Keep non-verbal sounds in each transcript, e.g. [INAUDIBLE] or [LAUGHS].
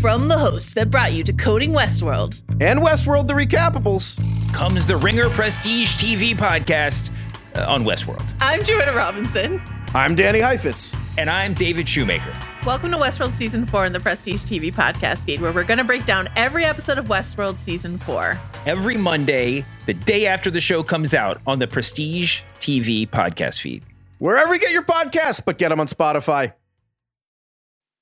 From the hosts that brought you to Coding Westworld and Westworld the Recapables comes the Ringer Prestige TV podcast uh, on Westworld. I'm Joanna Robinson. I'm Danny Heifetz. And I'm David Shoemaker. Welcome to Westworld Season 4 in the Prestige TV podcast feed, where we're going to break down every episode of Westworld Season 4. Every Monday, the day after the show comes out on the Prestige TV podcast feed. Wherever you get your podcasts, but get them on Spotify.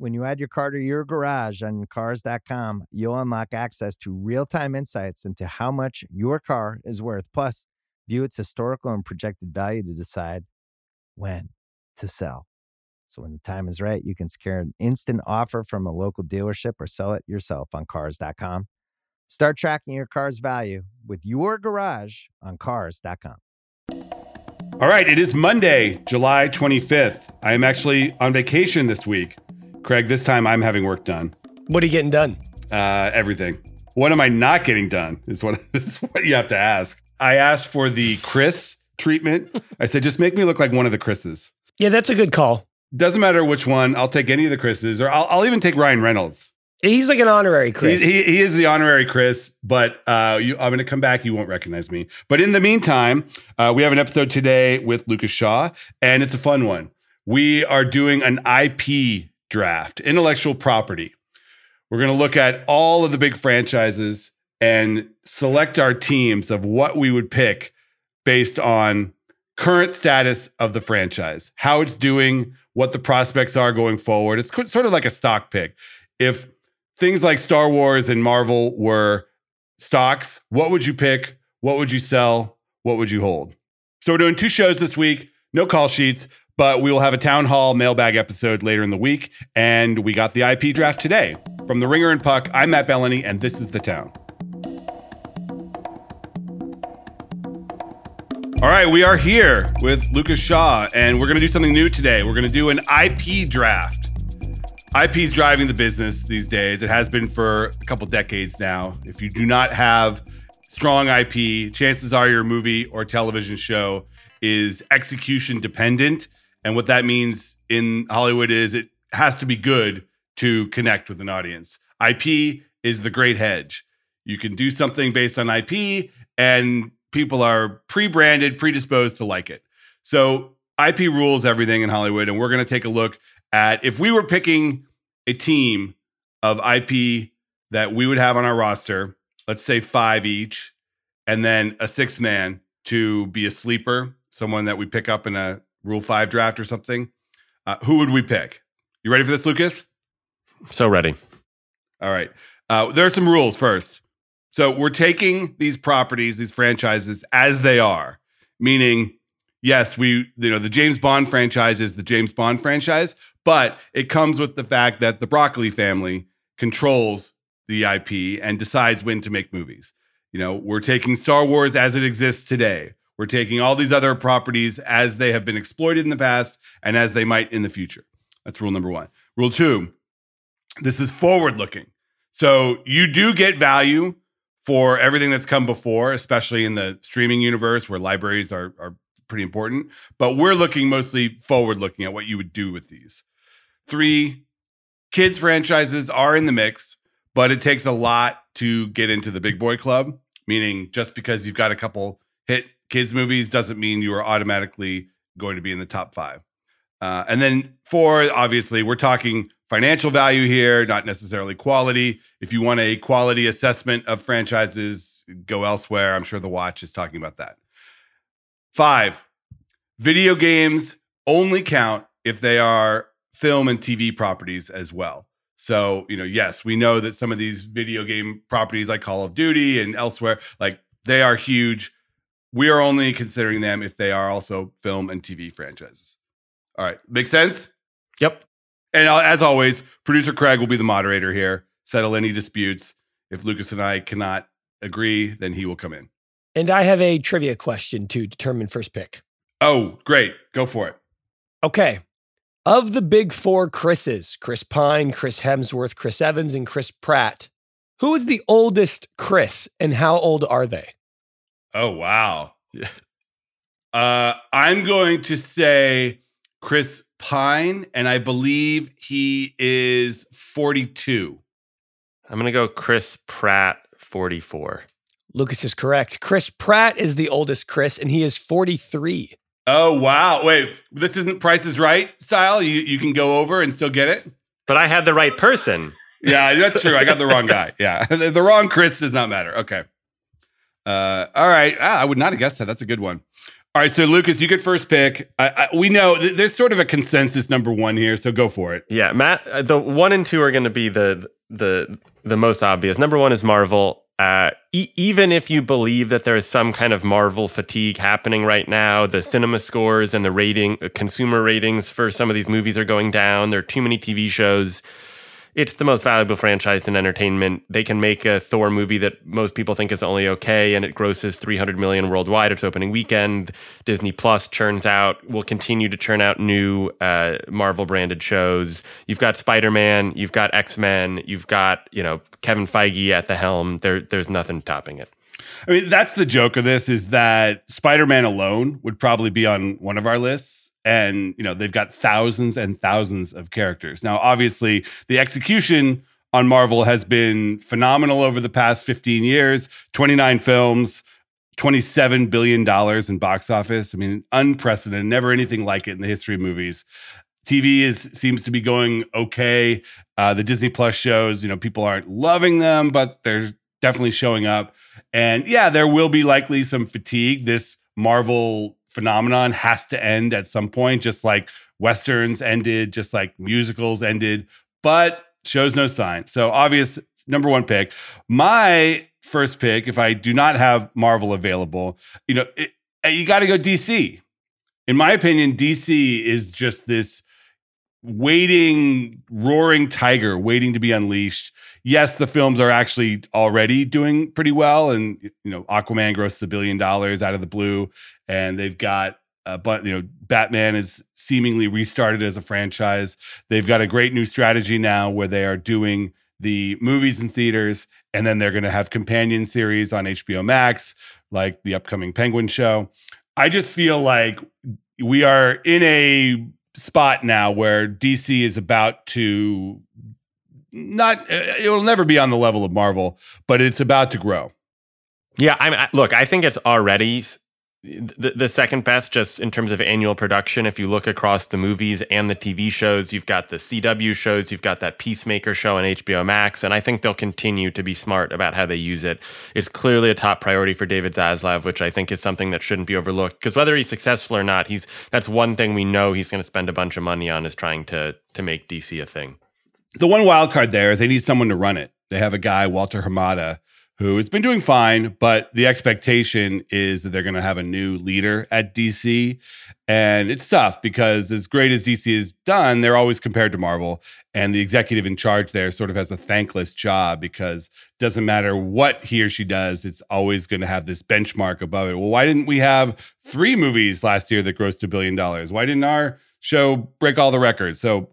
When you add your car to your garage on Cars.com, you'll unlock access to real-time insights into how much your car is worth. Plus, view its historical and projected value to decide when to sell. So when the time is right, you can secure an instant offer from a local dealership or sell it yourself on cars.com. Start tracking your car's value with your garage on cars.com. All right, it is Monday, July 25th. I am actually on vacation this week. Craig, this time I'm having work done. What are you getting done? Uh, everything. What am I not getting done is what, [LAUGHS] is what you have to ask. I asked for the Chris treatment. I said, just make me look like one of the Chris's. Yeah, that's a good call. Doesn't matter which one. I'll take any of the Chris's, or I'll, I'll even take Ryan Reynolds. He's like an honorary Chris. He, he, he is the honorary Chris, but uh, you, I'm going to come back. You won't recognize me. But in the meantime, uh, we have an episode today with Lucas Shaw, and it's a fun one. We are doing an IP draft, intellectual property. We're going to look at all of the big franchises and select our teams of what we would pick based on current status of the franchise, how it's doing, what the prospects are going forward. It's sort of like a stock pick. If things like Star Wars and Marvel were stocks, what would you pick? What would you sell? What would you hold? So we're doing two shows this week, no call sheets, but we will have a town hall mailbag episode later in the week. And we got the IP draft today. From the Ringer and Puck, I'm Matt Belloni, and this is The Town. All right, we are here with Lucas Shaw, and we're going to do something new today. We're going to do an IP draft. IP is driving the business these days. It has been for a couple decades now. If you do not have strong IP, chances are your movie or television show is execution dependent. And what that means in Hollywood is it has to be good to connect with an audience. IP is the great hedge. You can do something based on IP and people are pre-branded, predisposed to like it. So IP rules everything in Hollywood, and we're going to take a look at if we were picking a team of IP that we would have on our roster, let's say five each, and then a six man to be a sleeper, someone that we pick up in a Rule Five draft or something. Uh, who would we pick? You ready for this, Lucas? So ready. All right. Uh, there are some rules first. So we're taking these properties, these franchises as they are, meaning yes, we you know the James Bond franchise is the James Bond franchise, but it comes with the fact that the Broccoli family controls the IP and decides when to make movies. You know, we're taking Star Wars as it exists today. We're taking all these other properties as they have been exploited in the past and as they might in the future. That's rule number 1. Rule 2. This is forward looking. So you do get value for everything that's come before, especially in the streaming universe where libraries are, are pretty important. But we're looking mostly forward looking at what you would do with these. Three, kids franchises are in the mix, but it takes a lot to get into the big boy club, meaning just because you've got a couple hit kids movies doesn't mean you are automatically going to be in the top five. Uh, and then four, obviously, we're talking financial value here, not necessarily quality. If you want a quality assessment of franchises, go elsewhere. I'm sure The Watch is talking about that. Five, video games only count if they are film and TV properties as well. So, you know, yes, we know that some of these video game properties like Call of Duty and elsewhere, like they are huge. We are only considering them if they are also film and TV franchises. All right, make sense? Yep. And uh, as always, producer Craig will be the moderator here. settle any disputes. If Lucas and I cannot agree, then he will come in. And I have a trivia question to determine first pick. Oh, great. Go for it. Okay. Of the big four Chris's, Chris Pine, Chris Hemsworth, Chris Evans, and Chris Pratt, who is the oldest Chris and how old are they? Oh, wow. Uh, I'm going to say Chris Pine, and I believe he is 42. I'm going to go Chris Pratt, 44. Lucas is correct. Chris Pratt is the oldest Chris, and he is 43. Oh, wow. Wait, this isn't Price is Right style? You, you can go over and still get it? But I had the right person. Yeah, that's true. I got the wrong guy. Yeah. The, [LAUGHS] the wrong Chris does not matter. Okay. Uh, all right. Ah, I would not have guessed that. That's a good one. All right. So, Lucas, you get first pick. I, I, we know th- there's sort of a consensus number one here. So go for it. Yeah, Matt. uh, The one and two are going to be the the the most obvious. Number one is Marvel. Uh, e- even if you believe that there is some kind of Marvel fatigue happening right now, the cinema scores and the rating, uh, consumer ratings for some of these movies are going down. There are too many TV shows. It's the most valuable franchise in entertainment. They can make a Thor movie that most people think is only okay, and it grosses 300 million worldwide its opening weekend. Disney Plus churns out, will continue to churn out new uh, Marvel branded shows. You've got Spider Man, you've got X Men, you've got you know Kevin Feige at the helm. There, there's nothing topping it. I mean, that's the joke of this is that Spider Man alone would probably be on one of our lists. And, you know, they've got thousands and thousands of characters. Now, obviously, the execution on Marvel has been phenomenal over the past 15 years 29 films, $27 billion in box office. I mean, unprecedented, never anything like it in the history of movies. TV is seems to be going okay. Uh, the Disney Plus shows, you know, people aren't loving them, but they're definitely showing up. And yeah, there will be likely some fatigue. This Marvel phenomenon has to end at some point, just like westerns ended, just like musicals ended, but shows no sign. So obvious number one pick. My first pick, if I do not have Marvel available, you know, it, eh, you got to go DC. In my opinion, DC is just this waiting, roaring tiger waiting to be unleashed. Yes, the films are actually already doing pretty well, and you know, Aquaman grosses a billion dollars out of the blue, and they've got. Uh, but you know, Batman is seemingly restarted as a franchise. They've got a great new strategy now where they are doing the movies in theaters, and then they're going to have companion series on HBO Max, like the upcoming Penguin show. I just feel like we are in a spot now where DC is about to not uh, it will never be on the level of Marvel, but it's about to grow. Yeah, I mean, look, I think it's already the, the second best just in terms of annual production. If you look across the movies and the TV shows, you've got the CW shows, you've got that Peacemaker show on HBO Max, and I think they'll continue to be smart about how they use it. It's clearly a top priority for David Zaslav, which I think is something that shouldn't be overlooked. Because whether he's successful or not, he's that's one thing we know he's going to spend a bunch of money on is trying to to make DC a thing. The one wild card there is they need someone to run it. They have a guy, Walter Hamada, who has been doing fine, but the expectation is that they're going to have a new leader at DC. And it's tough because, as great as DC is done, they're always compared to Marvel. And the executive in charge there sort of has a thankless job because doesn't matter what he or she does, it's always going to have this benchmark above it. Well, why didn't we have three movies last year that grossed a billion dollars? Why didn't our show break all the records? So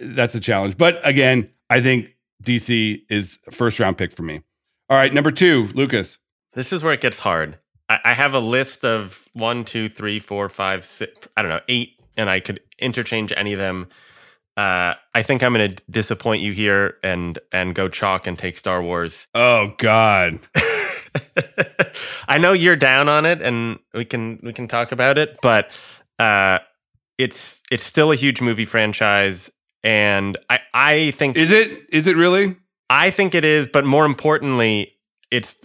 that's a challenge. But again, I think DC is first round pick for me. All right, number two, Lucas. This is where it gets hard. I, I have a list of one, two, three, four, five, six, I don't know, eight, and I could interchange any of them. Uh, I think I'm going to disappoint you here and and go chalk and take Star Wars. Oh God. [LAUGHS] I know you're down on it, and we can we can talk about it, but uh, it's it's still a huge movie franchise, and I I think Is it? Is it really? I think it is, but more importantly, it's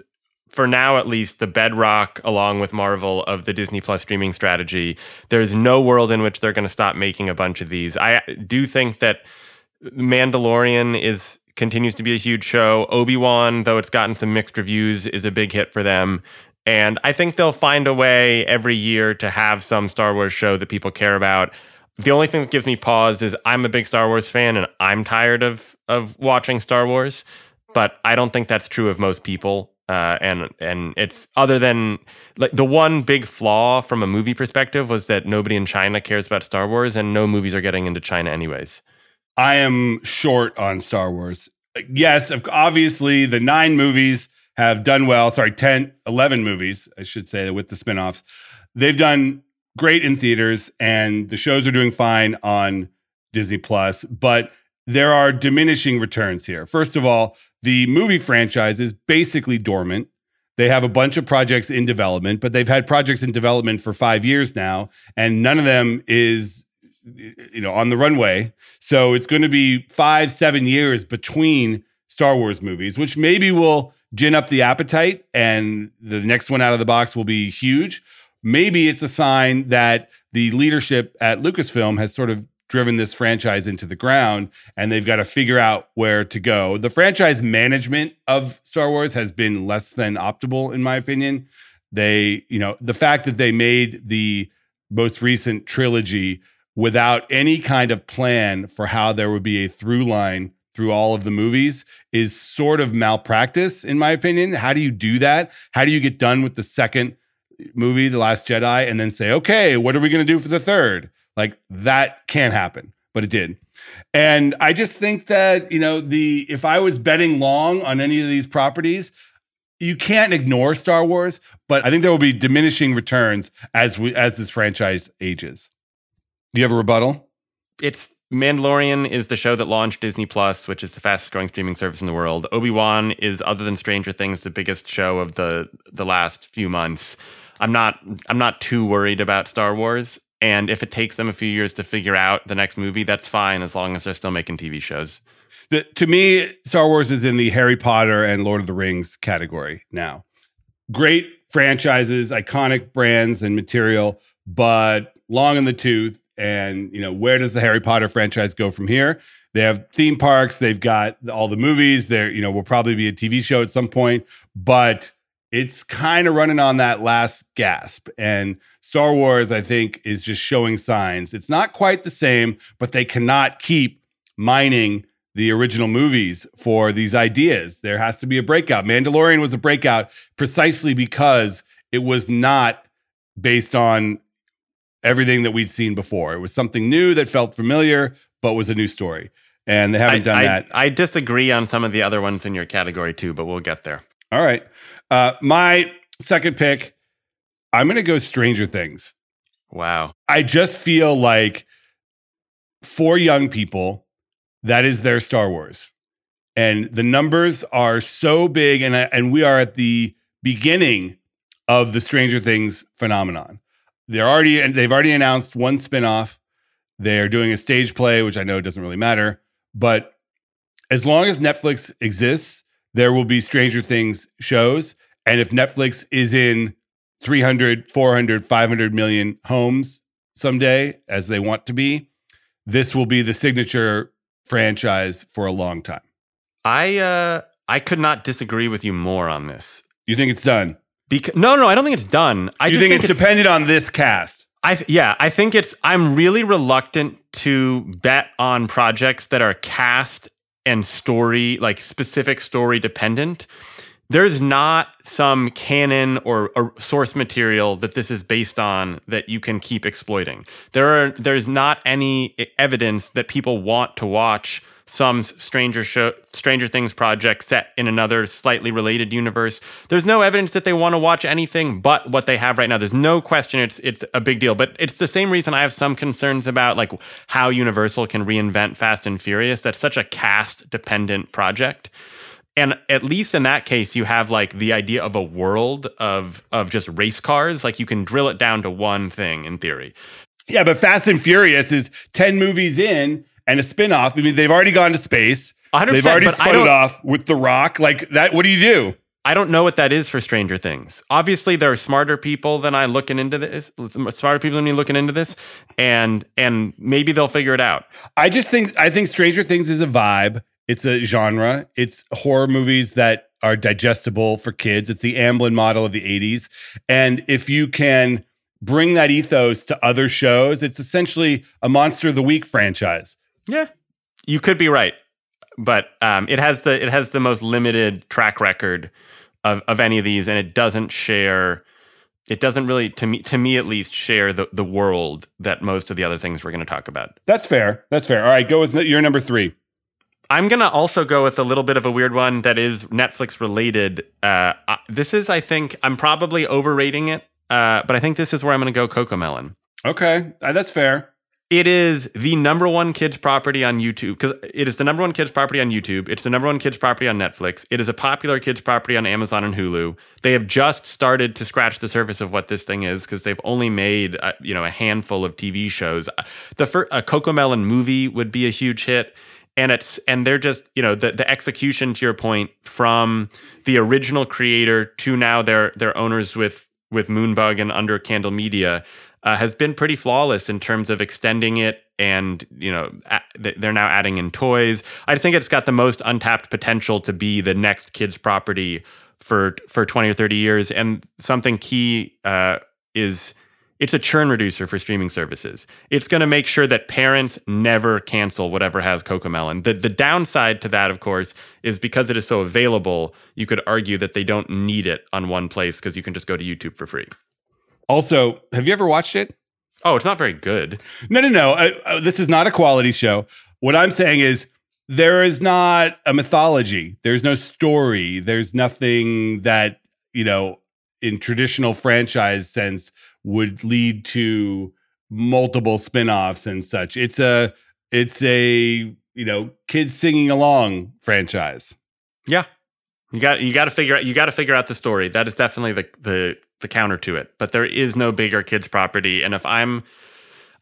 for now at least the bedrock along with Marvel of the Disney Plus streaming strategy. There's no world in which they're going to stop making a bunch of these. I do think that Mandalorian is continues to be a huge show. Obi-Wan, though it's gotten some mixed reviews, is a big hit for them. And I think they'll find a way every year to have some Star Wars show that people care about. The only thing that gives me pause is I'm a big Star Wars fan and I'm tired of of watching Star Wars, but I don't think that's true of most people. Uh, and and it's other than like the one big flaw from a movie perspective was that nobody in China cares about Star Wars and no movies are getting into China anyways. I am short on Star Wars. Yes, obviously the nine movies have done well. Sorry, 10, 11 movies, I should say, with the spinoffs. They've done great in theaters and the shows are doing fine on Disney Plus, but there are diminishing returns here. First of all, the movie franchise is basically dormant. They have a bunch of projects in development, but they've had projects in development for 5 years now and none of them is you know on the runway. So it's going to be 5 7 years between Star Wars movies, which maybe will gin up the appetite and the next one out of the box will be huge maybe it's a sign that the leadership at Lucasfilm has sort of driven this franchise into the ground and they've got to figure out where to go. The franchise management of Star Wars has been less than optimal, in my opinion. They, you know, the fact that they made the most recent trilogy without any kind of plan for how there would be a through line through all of the movies is sort of malpractice, in my opinion. How do you do that? How do you get done with the second movie, The Last Jedi, and then say, okay, what are we going to do for the third? Like that can't happen, but it did. And I just think that, you know, the if I was betting long on any of these properties, you can't ignore Star Wars, but I think there will be diminishing returns as we as this franchise ages. Do you have a rebuttal? It's Mandalorian is the show that launched Disney Plus, which is the fastest growing streaming service in the world. Obi Wan is, other than Stranger Things, the biggest show of the the last few months. I'm not I'm not too worried about Star Wars. And if it takes them a few years to figure out the next movie, that's fine as long as they're still making TV shows. The, to me, Star Wars is in the Harry Potter and Lord of the Rings category now. Great franchises, iconic brands and material, but long in the tooth. And you know, where does the Harry Potter franchise go from here? They have theme parks, they've got all the movies. There, you know, will probably be a TV show at some point, but it's kind of running on that last gasp. And Star Wars, I think, is just showing signs. It's not quite the same, but they cannot keep mining the original movies for these ideas. There has to be a breakout. Mandalorian was a breakout precisely because it was not based on everything that we'd seen before. It was something new that felt familiar, but was a new story. And they haven't I, done I, that. I disagree on some of the other ones in your category too, but we'll get there. All right. Uh, my second pick, I'm going to go Stranger Things. Wow. I just feel like for young people, that is their Star Wars. And the numbers are so big, and, and we are at the beginning of the Stranger Things phenomenon. They're already and they've already announced one spinoff. They're doing a stage play, which I know doesn't really matter. But as long as Netflix exists, there will be Stranger Things shows. And if Netflix is in 300, 400, 500 million homes someday, as they want to be, this will be the signature franchise for a long time. I uh I could not disagree with you more on this. You think it's done? Because no, no, I don't think it's done. I you just think, it's, dependent on this cast? I yeah, I think it's. I'm really reluctant to bet on projects that are cast and story, like specific story dependent. There's not some canon or, or source material that this is based on that you can keep exploiting. There are there's not any evidence that people want to watch some stranger show stranger things project set in another slightly related universe. There's no evidence that they want to watch anything but what they have right now. There's no question it's it's a big deal but it's the same reason i have some concerns about like how universal can reinvent fast and furious. That's such a cast dependent project. And at least in that case you have like the idea of a world of of just race cars. Like you can drill it down to one thing in theory. Yeah, but Fast and Furious is 10 movies in and a spin-off. I mean, they've already gone to space. 100%, They've already spun it off with The Rock. Like that, what do you do? I don't know what that is for Stranger Things. Obviously, there are smarter people than I looking into this. Smarter people than me looking into this, and and maybe they'll figure it out. I just think I think Stranger Things is a vibe. It's a genre. It's horror movies that are digestible for kids. It's the Amblin model of the 80s. And if you can bring that ethos to other shows. It's essentially a Monster of the Week franchise. Yeah, you could be right, but um, it has the it has the most limited track record of of any of these, and it doesn't share. It doesn't really, to me, to me at least, share the the world that most of the other things we're going to talk about. That's fair. That's fair. All right, go with your number three. I'm gonna also go with a little bit of a weird one that is Netflix related. Uh, this is, I think, I'm probably overrating it, uh, but I think this is where I'm gonna go. Cocomelon. Okay, uh, that's fair. It is the number one kids property on YouTube because it is the number one kids property on YouTube. It's the number one kids property on Netflix. It is a popular kids property on Amazon and Hulu. They have just started to scratch the surface of what this thing is because they've only made uh, you know a handful of TV shows. The first a Cocomelon movie would be a huge hit and it's and they're just you know the the execution to your point from the original creator to now their their owners with with Moonbug and Under Candle Media uh, has been pretty flawless in terms of extending it and you know they're now adding in toys. I think it's got the most untapped potential to be the next kids property for for 20 or 30 years and something key uh, is it's a churn reducer for streaming services. It's going to make sure that parents never cancel whatever has Cocomelon. The the downside to that, of course, is because it is so available, you could argue that they don't need it on one place because you can just go to YouTube for free. Also, have you ever watched it? Oh, it's not very good. No, no, no. Uh, uh, this is not a quality show. What I'm saying is there is not a mythology. There's no story. There's nothing that, you know, in traditional franchise sense would lead to multiple spin-offs and such. It's a it's a, you know, kids singing along franchise. Yeah. You got you got to figure out you got to figure out the story. That is definitely the the the counter to it. But there is no bigger kids property and if I'm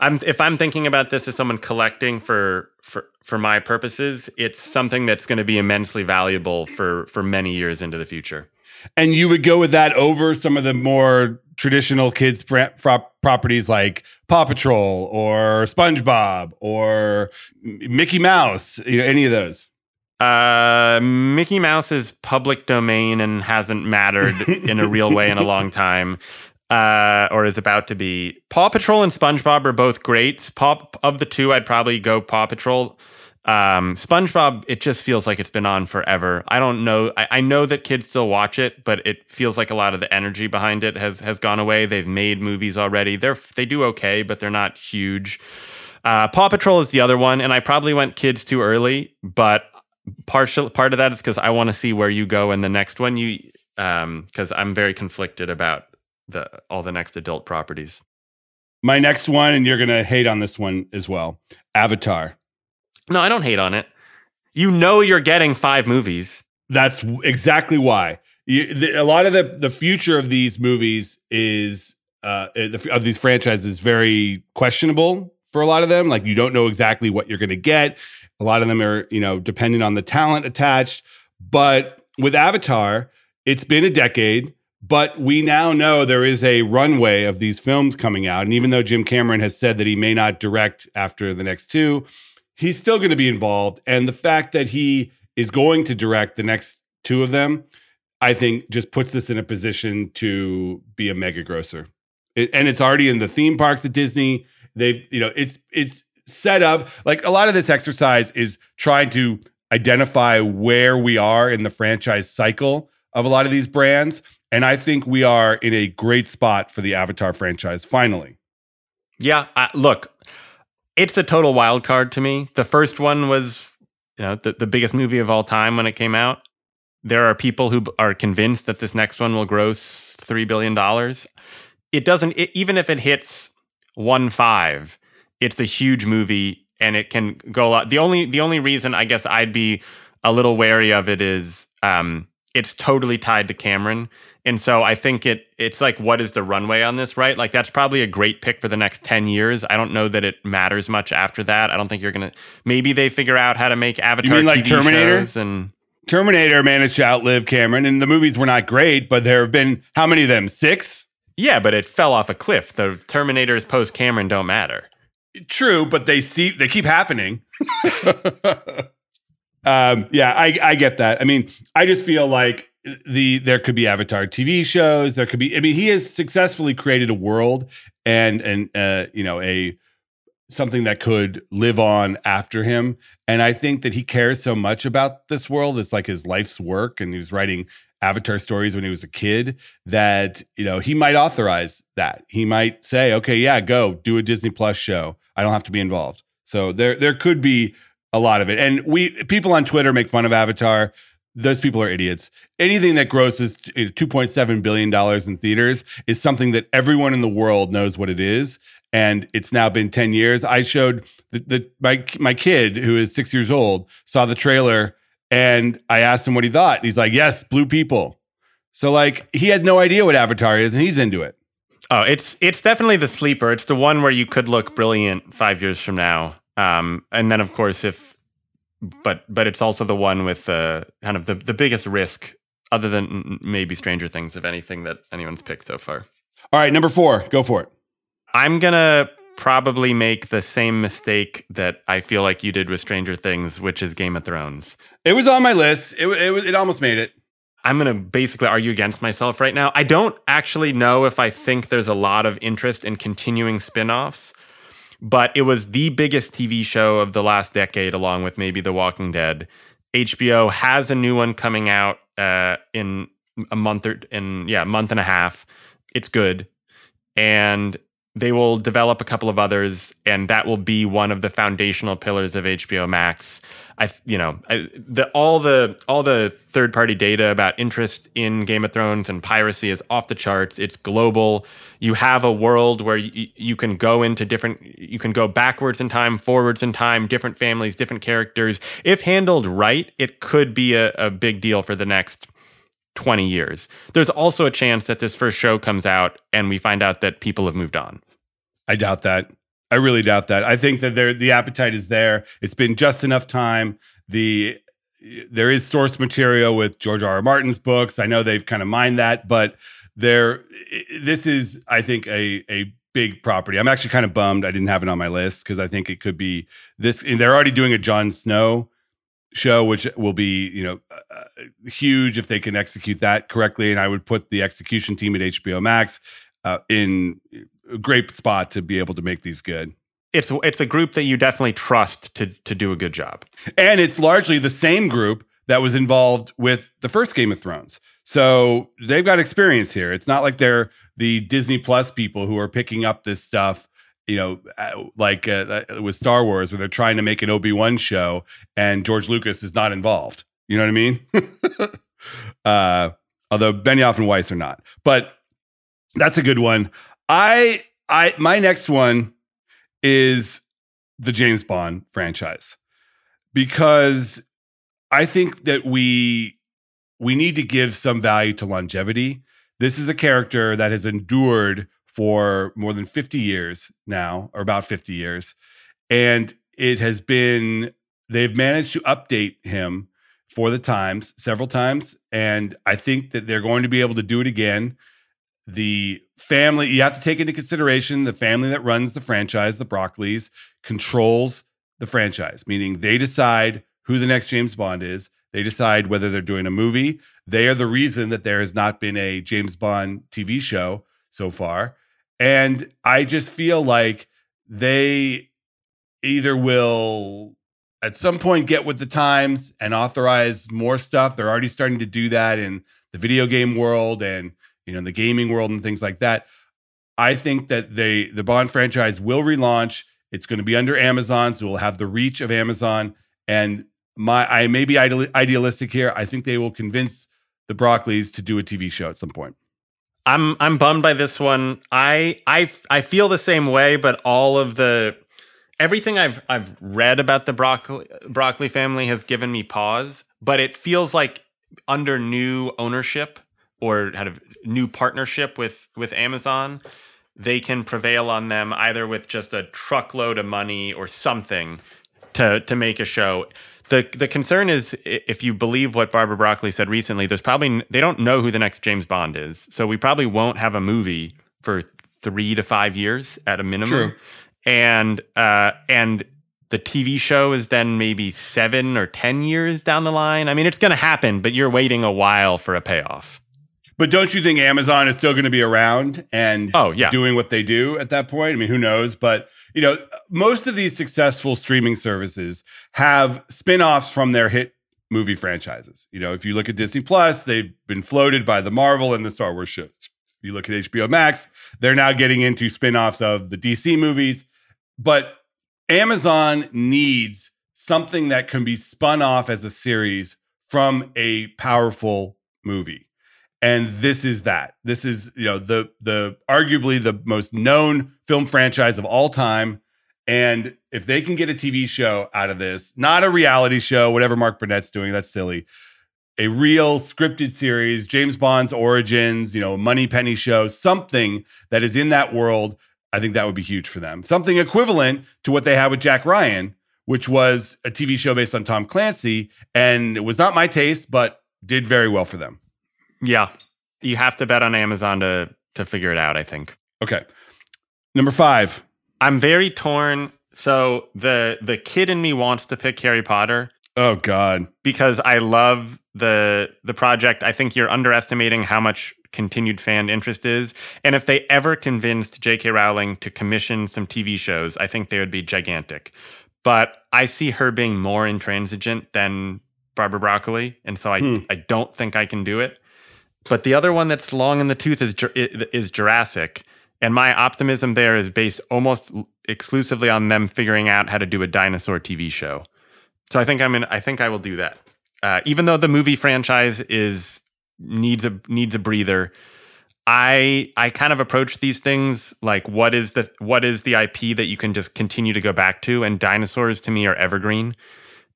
I'm if I'm thinking about this as someone collecting for for for my purposes, it's something that's going to be immensely valuable for for many years into the future. And you would go with that over some of the more traditional kids properties like Paw Patrol or SpongeBob or Mickey Mouse, you know, any of those. Uh, Mickey Mouse is public domain and hasn't mattered in a real way in a long [LAUGHS] time. Uh, or is about to be. Paw Patrol and SpongeBob are both great. Paw of the two, I'd probably go Paw Patrol. Um, SpongeBob, it just feels like it's been on forever. I don't know. I, I, know that kids still watch it, but it feels like a lot of the energy behind it has has gone away. They've made movies already. They're they do okay, but they're not huge. Uh, Paw Patrol is the other one, and I probably went kids too early, but partial part of that is because I want to see where you go in the next one. You um because I'm very conflicted about the all the next adult properties. My next one, and you're gonna hate on this one as well. Avatar. No, I don't hate on it. You know you're getting five movies. That's exactly why. You, the, a lot of the the future of these movies is uh, of these franchises very questionable for a lot of them. Like you don't know exactly what you're going to get. A lot of them are you know dependent on the talent attached. But with Avatar, it's been a decade. But we now know there is a runway of these films coming out. And even though Jim Cameron has said that he may not direct after the next two, he's still going to be involved. And the fact that he is going to direct the next two of them, I think just puts this in a position to be a mega grosser. It, and it's already in the theme parks at Disney. They've, you know, it's it's set up like a lot of this exercise is trying to identify where we are in the franchise cycle of a lot of these brands. And I think we are in a great spot for the Avatar franchise finally. Yeah, uh, look, it's a total wild card to me. The first one was, you know, the, the biggest movie of all time when it came out. There are people who are convinced that this next one will gross three billion dollars. It doesn't. It, even if it hits one five, it's a huge movie and it can go a lot. The only the only reason I guess I'd be a little wary of it is um, it's totally tied to Cameron. And so I think it it's like what is the runway on this, right? Like that's probably a great pick for the next 10 years. I don't know that it matters much after that. I don't think you're going to maybe they figure out how to make Avatar you mean like TV Terminator and Terminator managed to outlive Cameron and the movies were not great, but there have been how many of them? 6? Yeah, but it fell off a cliff. The Terminators post Cameron don't matter. True, but they see they keep happening. [LAUGHS] um, yeah, I I get that. I mean, I just feel like the there could be Avatar TV shows. There could be. I mean, he has successfully created a world, and and uh, you know a something that could live on after him. And I think that he cares so much about this world. It's like his life's work, and he was writing Avatar stories when he was a kid. That you know he might authorize that. He might say, "Okay, yeah, go do a Disney Plus show. I don't have to be involved." So there there could be a lot of it. And we people on Twitter make fun of Avatar. Those people are idiots. Anything that grosses eh, point seven billion dollars in theaters is something that everyone in the world knows what it is. And it's now been ten years. I showed the, the my my kid who is six years old saw the trailer, and I asked him what he thought. He's like, "Yes, blue people." So like he had no idea what Avatar is, and he's into it. Oh, it's it's definitely the sleeper. It's the one where you could look brilliant five years from now. Um, and then of course if but but it's also the one with uh, kind of the, the biggest risk other than maybe Stranger Things of anything that anyone's picked so far. All right, number four, go for it. I'm gonna probably make the same mistake that I feel like you did with Stranger Things, which is Game of Thrones. It was on my list. It it was it almost made it. I'm going to basically argue against myself right now. I don't actually know if I think there's a lot of interest in continuing spin-offs but it was the biggest TV show of the last decade, along with maybe The Walking Dead. HBO has a new one coming out uh, in a month or in yeah, a month and a half. It's good, and they will develop a couple of others, and that will be one of the foundational pillars of HBO Max. I, you know, I, the all the all the third party data about interest in Game of Thrones and piracy is off the charts. It's global. You have a world where you, you can go into different. You can go backwards in time, forwards in time, different families, different characters. If handled right, it could be a, a big deal for the next 20 years. There's also a chance that this first show comes out and we find out that people have moved on. I doubt that. I really doubt that. I think that there the appetite is there. It's been just enough time. The there is source material with George R. R. Martin's books. I know they've kind of mined that, but there this is I think a a big property. I'm actually kind of bummed I didn't have it on my list because I think it could be this and they're already doing a Jon Snow show which will be, you know, uh, huge if they can execute that correctly and I would put the execution team at HBO Max uh, in great spot to be able to make these good. It's it's a group that you definitely trust to to do a good job. And it's largely the same group that was involved with the first Game of Thrones. So they've got experience here. It's not like they're the Disney Plus people who are picking up this stuff, you know, uh, like uh, uh, with Star Wars, where they're trying to make an Obi Wan show and George Lucas is not involved. You know what I mean? [LAUGHS] uh, although Benioff and Weiss are not, but that's a good one. I I my next one is the James Bond franchise because I think that we we need to give some value to longevity. This is a character that has endured for more than 50 years now or about 50 years and it has been they've managed to update him for the times several times and I think that they're going to be able to do it again the family you have to take into consideration the family that runs the franchise the broccoli's controls the franchise meaning they decide who the next james bond is. They decide whether they're doing a movie. They are the reason that there has not been a james bond tv show so far. And i just feel like they either will at some point get with the times and authorize more stuff. They're already starting to do that in the video game world and you know, in the gaming world and things like that. I think that they the Bond franchise will relaunch. It's going to be under Amazon, so we'll have the reach of Amazon. And my I may be idealistic here. I think they will convince the Broccoli's to do a TV show at some point. I'm I'm bummed by this one. I I I feel the same way, but all of the everything I've I've read about the broccoli broccoli family has given me pause. But it feels like under new ownership or kind a new partnership with with Amazon, they can prevail on them either with just a truckload of money or something to to make a show. The the concern is if you believe what Barbara Broccoli said recently, there's probably they don't know who the next James Bond is. So we probably won't have a movie for 3 to 5 years at a minimum. True. And uh and the TV show is then maybe 7 or 10 years down the line. I mean, it's going to happen, but you're waiting a while for a payoff. But don't you think Amazon is still going to be around and Oh, yeah. doing what they do at that point? I mean, who knows? But you know, most of these successful streaming services have spin-offs from their hit movie franchises. You know, if you look at Disney Plus, they've been floated by the Marvel and the Star Wars shows. If you look at HBO Max, they're now getting into spin-offs of the DC movies. But Amazon needs something that can be spun off as a series from a powerful movie. And this is that. This is, you know, the the arguably the most known film franchise of all time. And if they can get a TV show out of this, not a reality show, whatever Mark Burnett's doing, that's silly. A real scripted series, James Bond's origins, you know, Moneypenny show, something that is in that world, I think that would be huge for them. Something equivalent to what they had with Jack Ryan, which was a TV show based on Tom Clancy, and it was not my taste, but did very well for them. Yeah. You have to bet on Amazon to to figure it out, I think. Okay. Number five. I'm very torn. So the the kid in me wants to pick Harry Potter Oh God. because I love the the project. I think you're underestimating how much continued fan interest is. And if they ever convinced J.K. Rowling to commission some TV shows, I think they would be gigantic. But I see her being more intransigent than Barbara Broccoli, and so I Hmm. I don't think I can do it. But the other one that's long in the tooth is is Jurassic, and my optimism there is based almost exclusively on them figuring out how to do a dinosaur TV show. So I think I'm in. I think I will do that. Uh, even though the movie franchise is needs a needs a breather, I I kind of approach these things like what is the what is the IP that you can just continue to go back to, and dinosaurs to me are evergreen,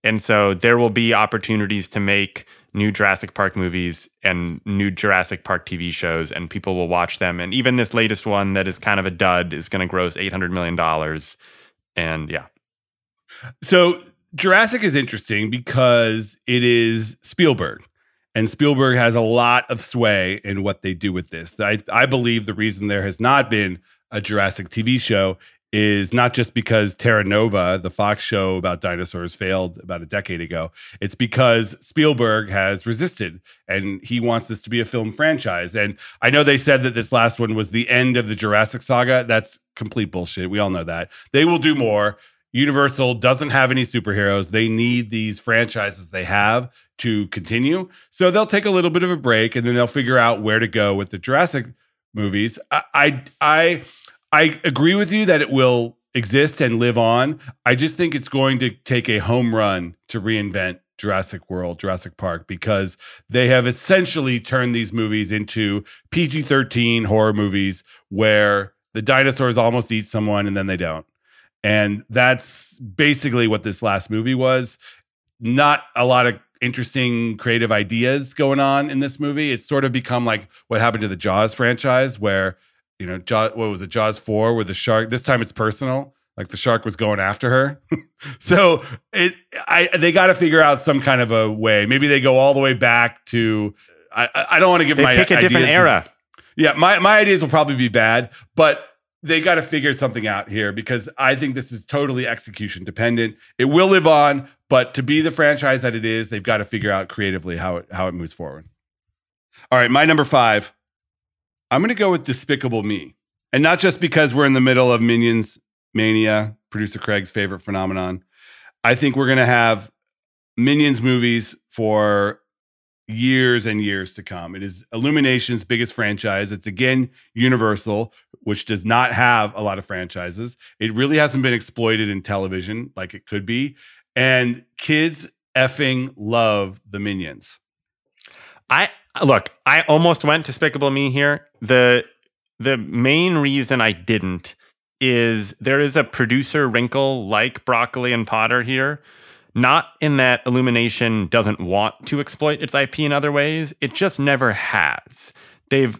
and so there will be opportunities to make new Jurassic Park movies and new Jurassic Park TV shows, and people will watch them. And even this latest one that is kind of a dud is going to gross eight hundred million dollars, and yeah, So Jurassic is interesting because it is Spielberg. And Spielberg has a lot of sway in what they do with this. I, I believe the reason there has not been a Jurassic TV show is not just because Terra Nova, the Fox show about dinosaurs, failed about a decade ago. It's because Spielberg has resisted and he wants this to be a film franchise. And I know they said that this last one was the end of the Jurassic saga. That's complete bullshit. We all know that. They will do more. Universal doesn't have any superheroes. They need these franchises they have to continue. So they'll take a little bit of a break and then they'll figure out where to go with the Jurassic movies. I I I, I agree with you that it will exist and live on. I just think it's going to take a home run to reinvent Jurassic World, Jurassic Park, because they have essentially turned these movies into PG 13 horror movies where the dinosaurs almost eat someone and then they don't. And that's basically what this last movie was. Not a lot of interesting creative ideas going on in this movie. It's sort of become like what happened to the Jaws franchise, where, you know, Jaws, what was it, Jaws 4, where the shark, this time it's personal. Like the shark was going after her. [LAUGHS] so it I they got to figure out some kind of a way. Maybe they go all the way back to I I- don't want to give they my pick a different ideas- era. yeah, my, my ideas will probably be bad, but they got to figure something out here because I think this is totally execution dependent. It will live on, but to be the franchise that it is, they've got to figure out creatively how it how it moves forward. All right, my number five. I'm going to go with Despicable Me, and not just because we're in the middle of Minions mania, producer Craig's favorite phenomenon. I think we're going to have Minions movies for years and years to come. It is Illumination's biggest franchise. It's again Universal, which does not have a lot of franchises. It really hasn't been exploited in television like it could be. And kids effing love the Minions. I look, I almost went Despicable Me here. The the main reason I didn't is there is a producer wrinkle like Broccoli and Potter here. Not in that Illumination doesn't want to exploit its IP in other ways. It just never has. They've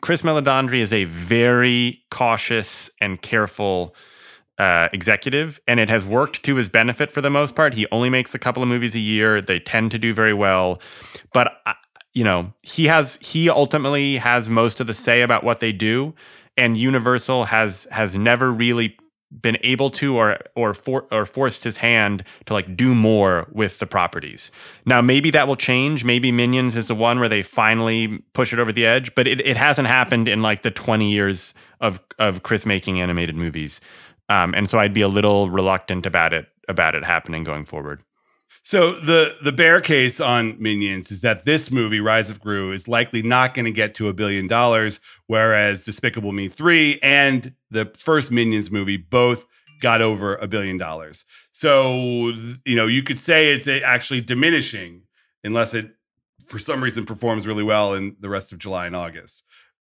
Chris Meledandri is a very cautious and careful uh, executive, and it has worked to his benefit for the most part. He only makes a couple of movies a year. They tend to do very well, but uh, you know he has he ultimately has most of the say about what they do, and Universal has has never really been able to or or for, or forced his hand to like do more with the properties. Now maybe that will change. Maybe Minions is the one where they finally push it over the edge, but it, it hasn't happened in like the 20 years of of Chris making animated movies. Um, and so I'd be a little reluctant about it about it happening going forward. So the the bear case on Minions is that this movie, Rise of Gru, is likely not going to get to a billion dollars, whereas Despicable Me three and the first Minions movie both got over a billion dollars. So you know you could say it's actually diminishing unless it for some reason performs really well in the rest of July and August.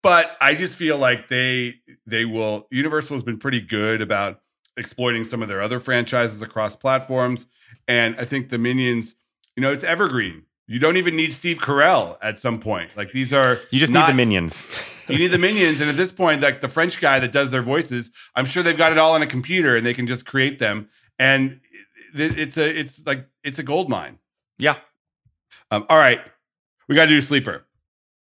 But I just feel like they they will Universal has been pretty good about exploiting some of their other franchises across platforms and I think the Minions, you know, it's evergreen. You don't even need Steve Carell at some point. Like these are You just not- need the minions. [LAUGHS] you need the minions, and at this point, like the French guy that does their voices, I'm sure they've got it all on a computer and they can just create them. And it's a it's like it's a gold mine. yeah. Um, all right, we got to do sleeper.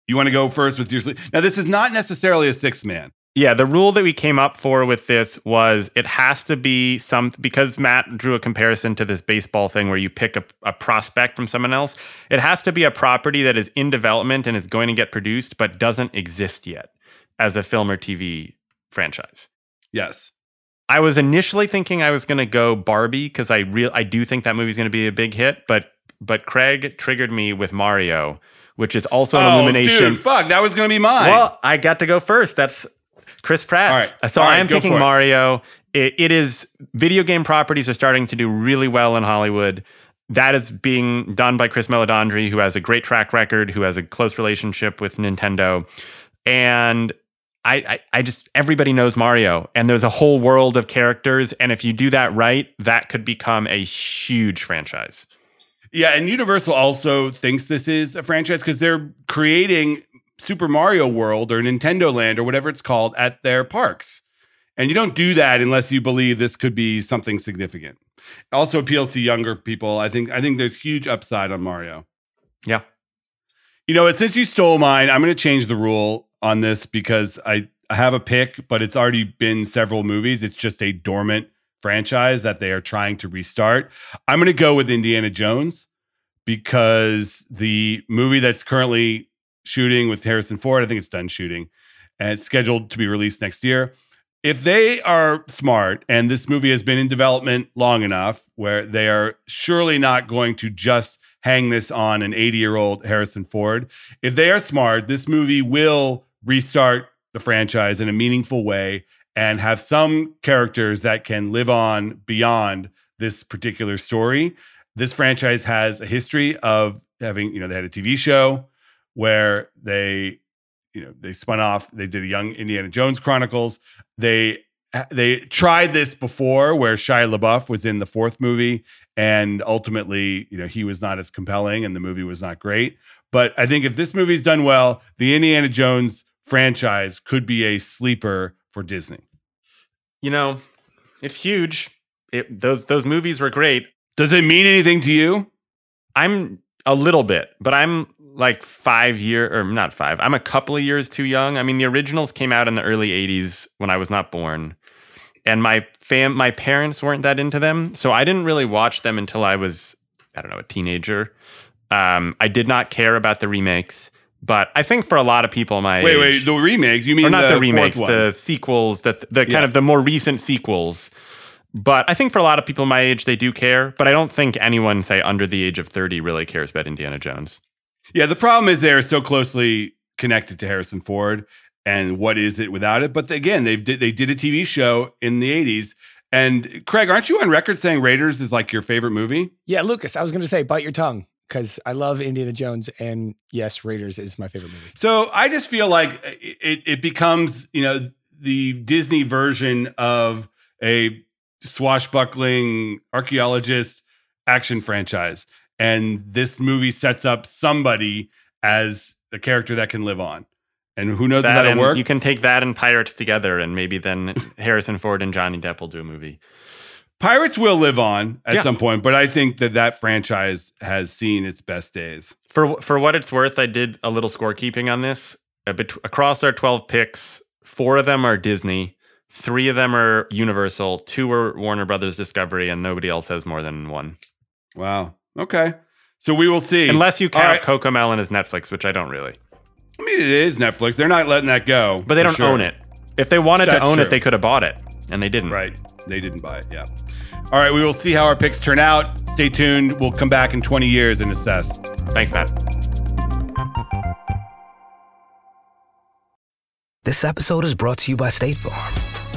You want to go first with your sleep? Now, this is not necessarily a six man. Yeah, the rule that we came up for with this was it has to be some because Matt drew a comparison to this baseball thing where you pick a, a prospect from someone else. It has to be a property that is in development and is going to get produced but doesn't exist yet as a film or TV franchise. Yes. I was initially thinking I was going to go Barbie because I real I do think that movie's going to be a big hit, but but Craig triggered me with Mario, which is also an oh, illumination. dude, fuck, that was going to be mine. Well, I got to go first. That's Chris Pratt. All right. So All I am picking. Mario. It, it is video game properties are starting to do really well in Hollywood. That is being done by Chris Meledandri, who has a great track record, who has a close relationship with Nintendo, and I, I, I just everybody knows Mario, and there's a whole world of characters, and if you do that right, that could become a huge franchise. Yeah, and Universal also thinks this is a franchise because they're creating Super Mario World or Nintendo Land or whatever it's called at their parks. And you don't do that unless you believe this could be something significant. It also appeals to younger people. I think I think there's huge upside on Mario. Yeah. You know, since you stole mine, I'm going to change the rule on this because I, I have a pick, but it's already been several movies. It's just a dormant franchise that they are trying to restart. I'm going to go with Indiana Jones because the movie that's currently shooting with Harrison Ford, I think it's done shooting and it's scheduled to be released next year. If they are smart and this movie has been in development long enough where they are surely not going to just hang this on an 80 year old Harrison Ford, if they are smart, this movie will restart the franchise in a meaningful way and have some characters that can live on beyond this particular story. This franchise has a history of having, you know, they had a TV show where they, you know, they spun off, they did a young Indiana Jones Chronicles. They they tried this before where Shia LaBeouf was in the fourth movie and ultimately, you know, he was not as compelling and the movie was not great. But I think if this movie's done well, the Indiana Jones franchise could be a sleeper for Disney. You know, it's huge. It, those those movies were great. Does it mean anything to you? I'm a little bit, but I'm like five year or not five. I'm a couple of years too young. I mean, the originals came out in the early '80s when I was not born, and my fam, my parents weren't that into them, so I didn't really watch them until I was, I don't know, a teenager. Um, I did not care about the remakes, but I think for a lot of people my Wait, age, wait, the remakes? You mean or not the, fourth remakes, the sequels, the the Yeah. kind of the more recent sequels. But I think for a lot of people my age, they do care. But I don't think anyone, say under the age of thirty, really cares about Indiana Jones. Yeah, the problem is they're so closely connected to Harrison Ford, and what is it without it? But again, they did they did a TV show in the '80s, and Craig, aren't you on record saying Raiders is like your favorite movie? Yeah, Lucas, I was going to say, bite your tongue because I love Indiana Jones. And yes, Raiders is my favorite movie. So I just feel like it it becomes you know the Disney version of a swashbuckling archaeologist action franchise, and this movie sets up somebody as a character that can live on. And who knows if That that'll work? You can take that and Pirates together, and maybe then [LAUGHS] Harrison Ford and Johnny Depp will do a movie. Pirates will live on at Yeah. some point, but I think that that franchise has seen its best days. For for what it's worth, I did a little scorekeeping on this. Uh, bet- across our twelve picks, four of them are Disney, Three of them are Universal, two are Warner Brothers Discovery, and nobody else has more than one. Wow. Okay. So we will see. Unless you count right. Cocomelon as Netflix, which I don't really. I mean, it is Netflix. They're not letting that go. But they don't sure. own it. If they wanted That's to own true. it, they could have bought it, and they didn't. Right. They didn't buy it. Yeah. All right. We will see how our picks turn out. Stay tuned. We'll come back in 20 years and assess. Thanks, Matt. This episode is brought to you by State Farm.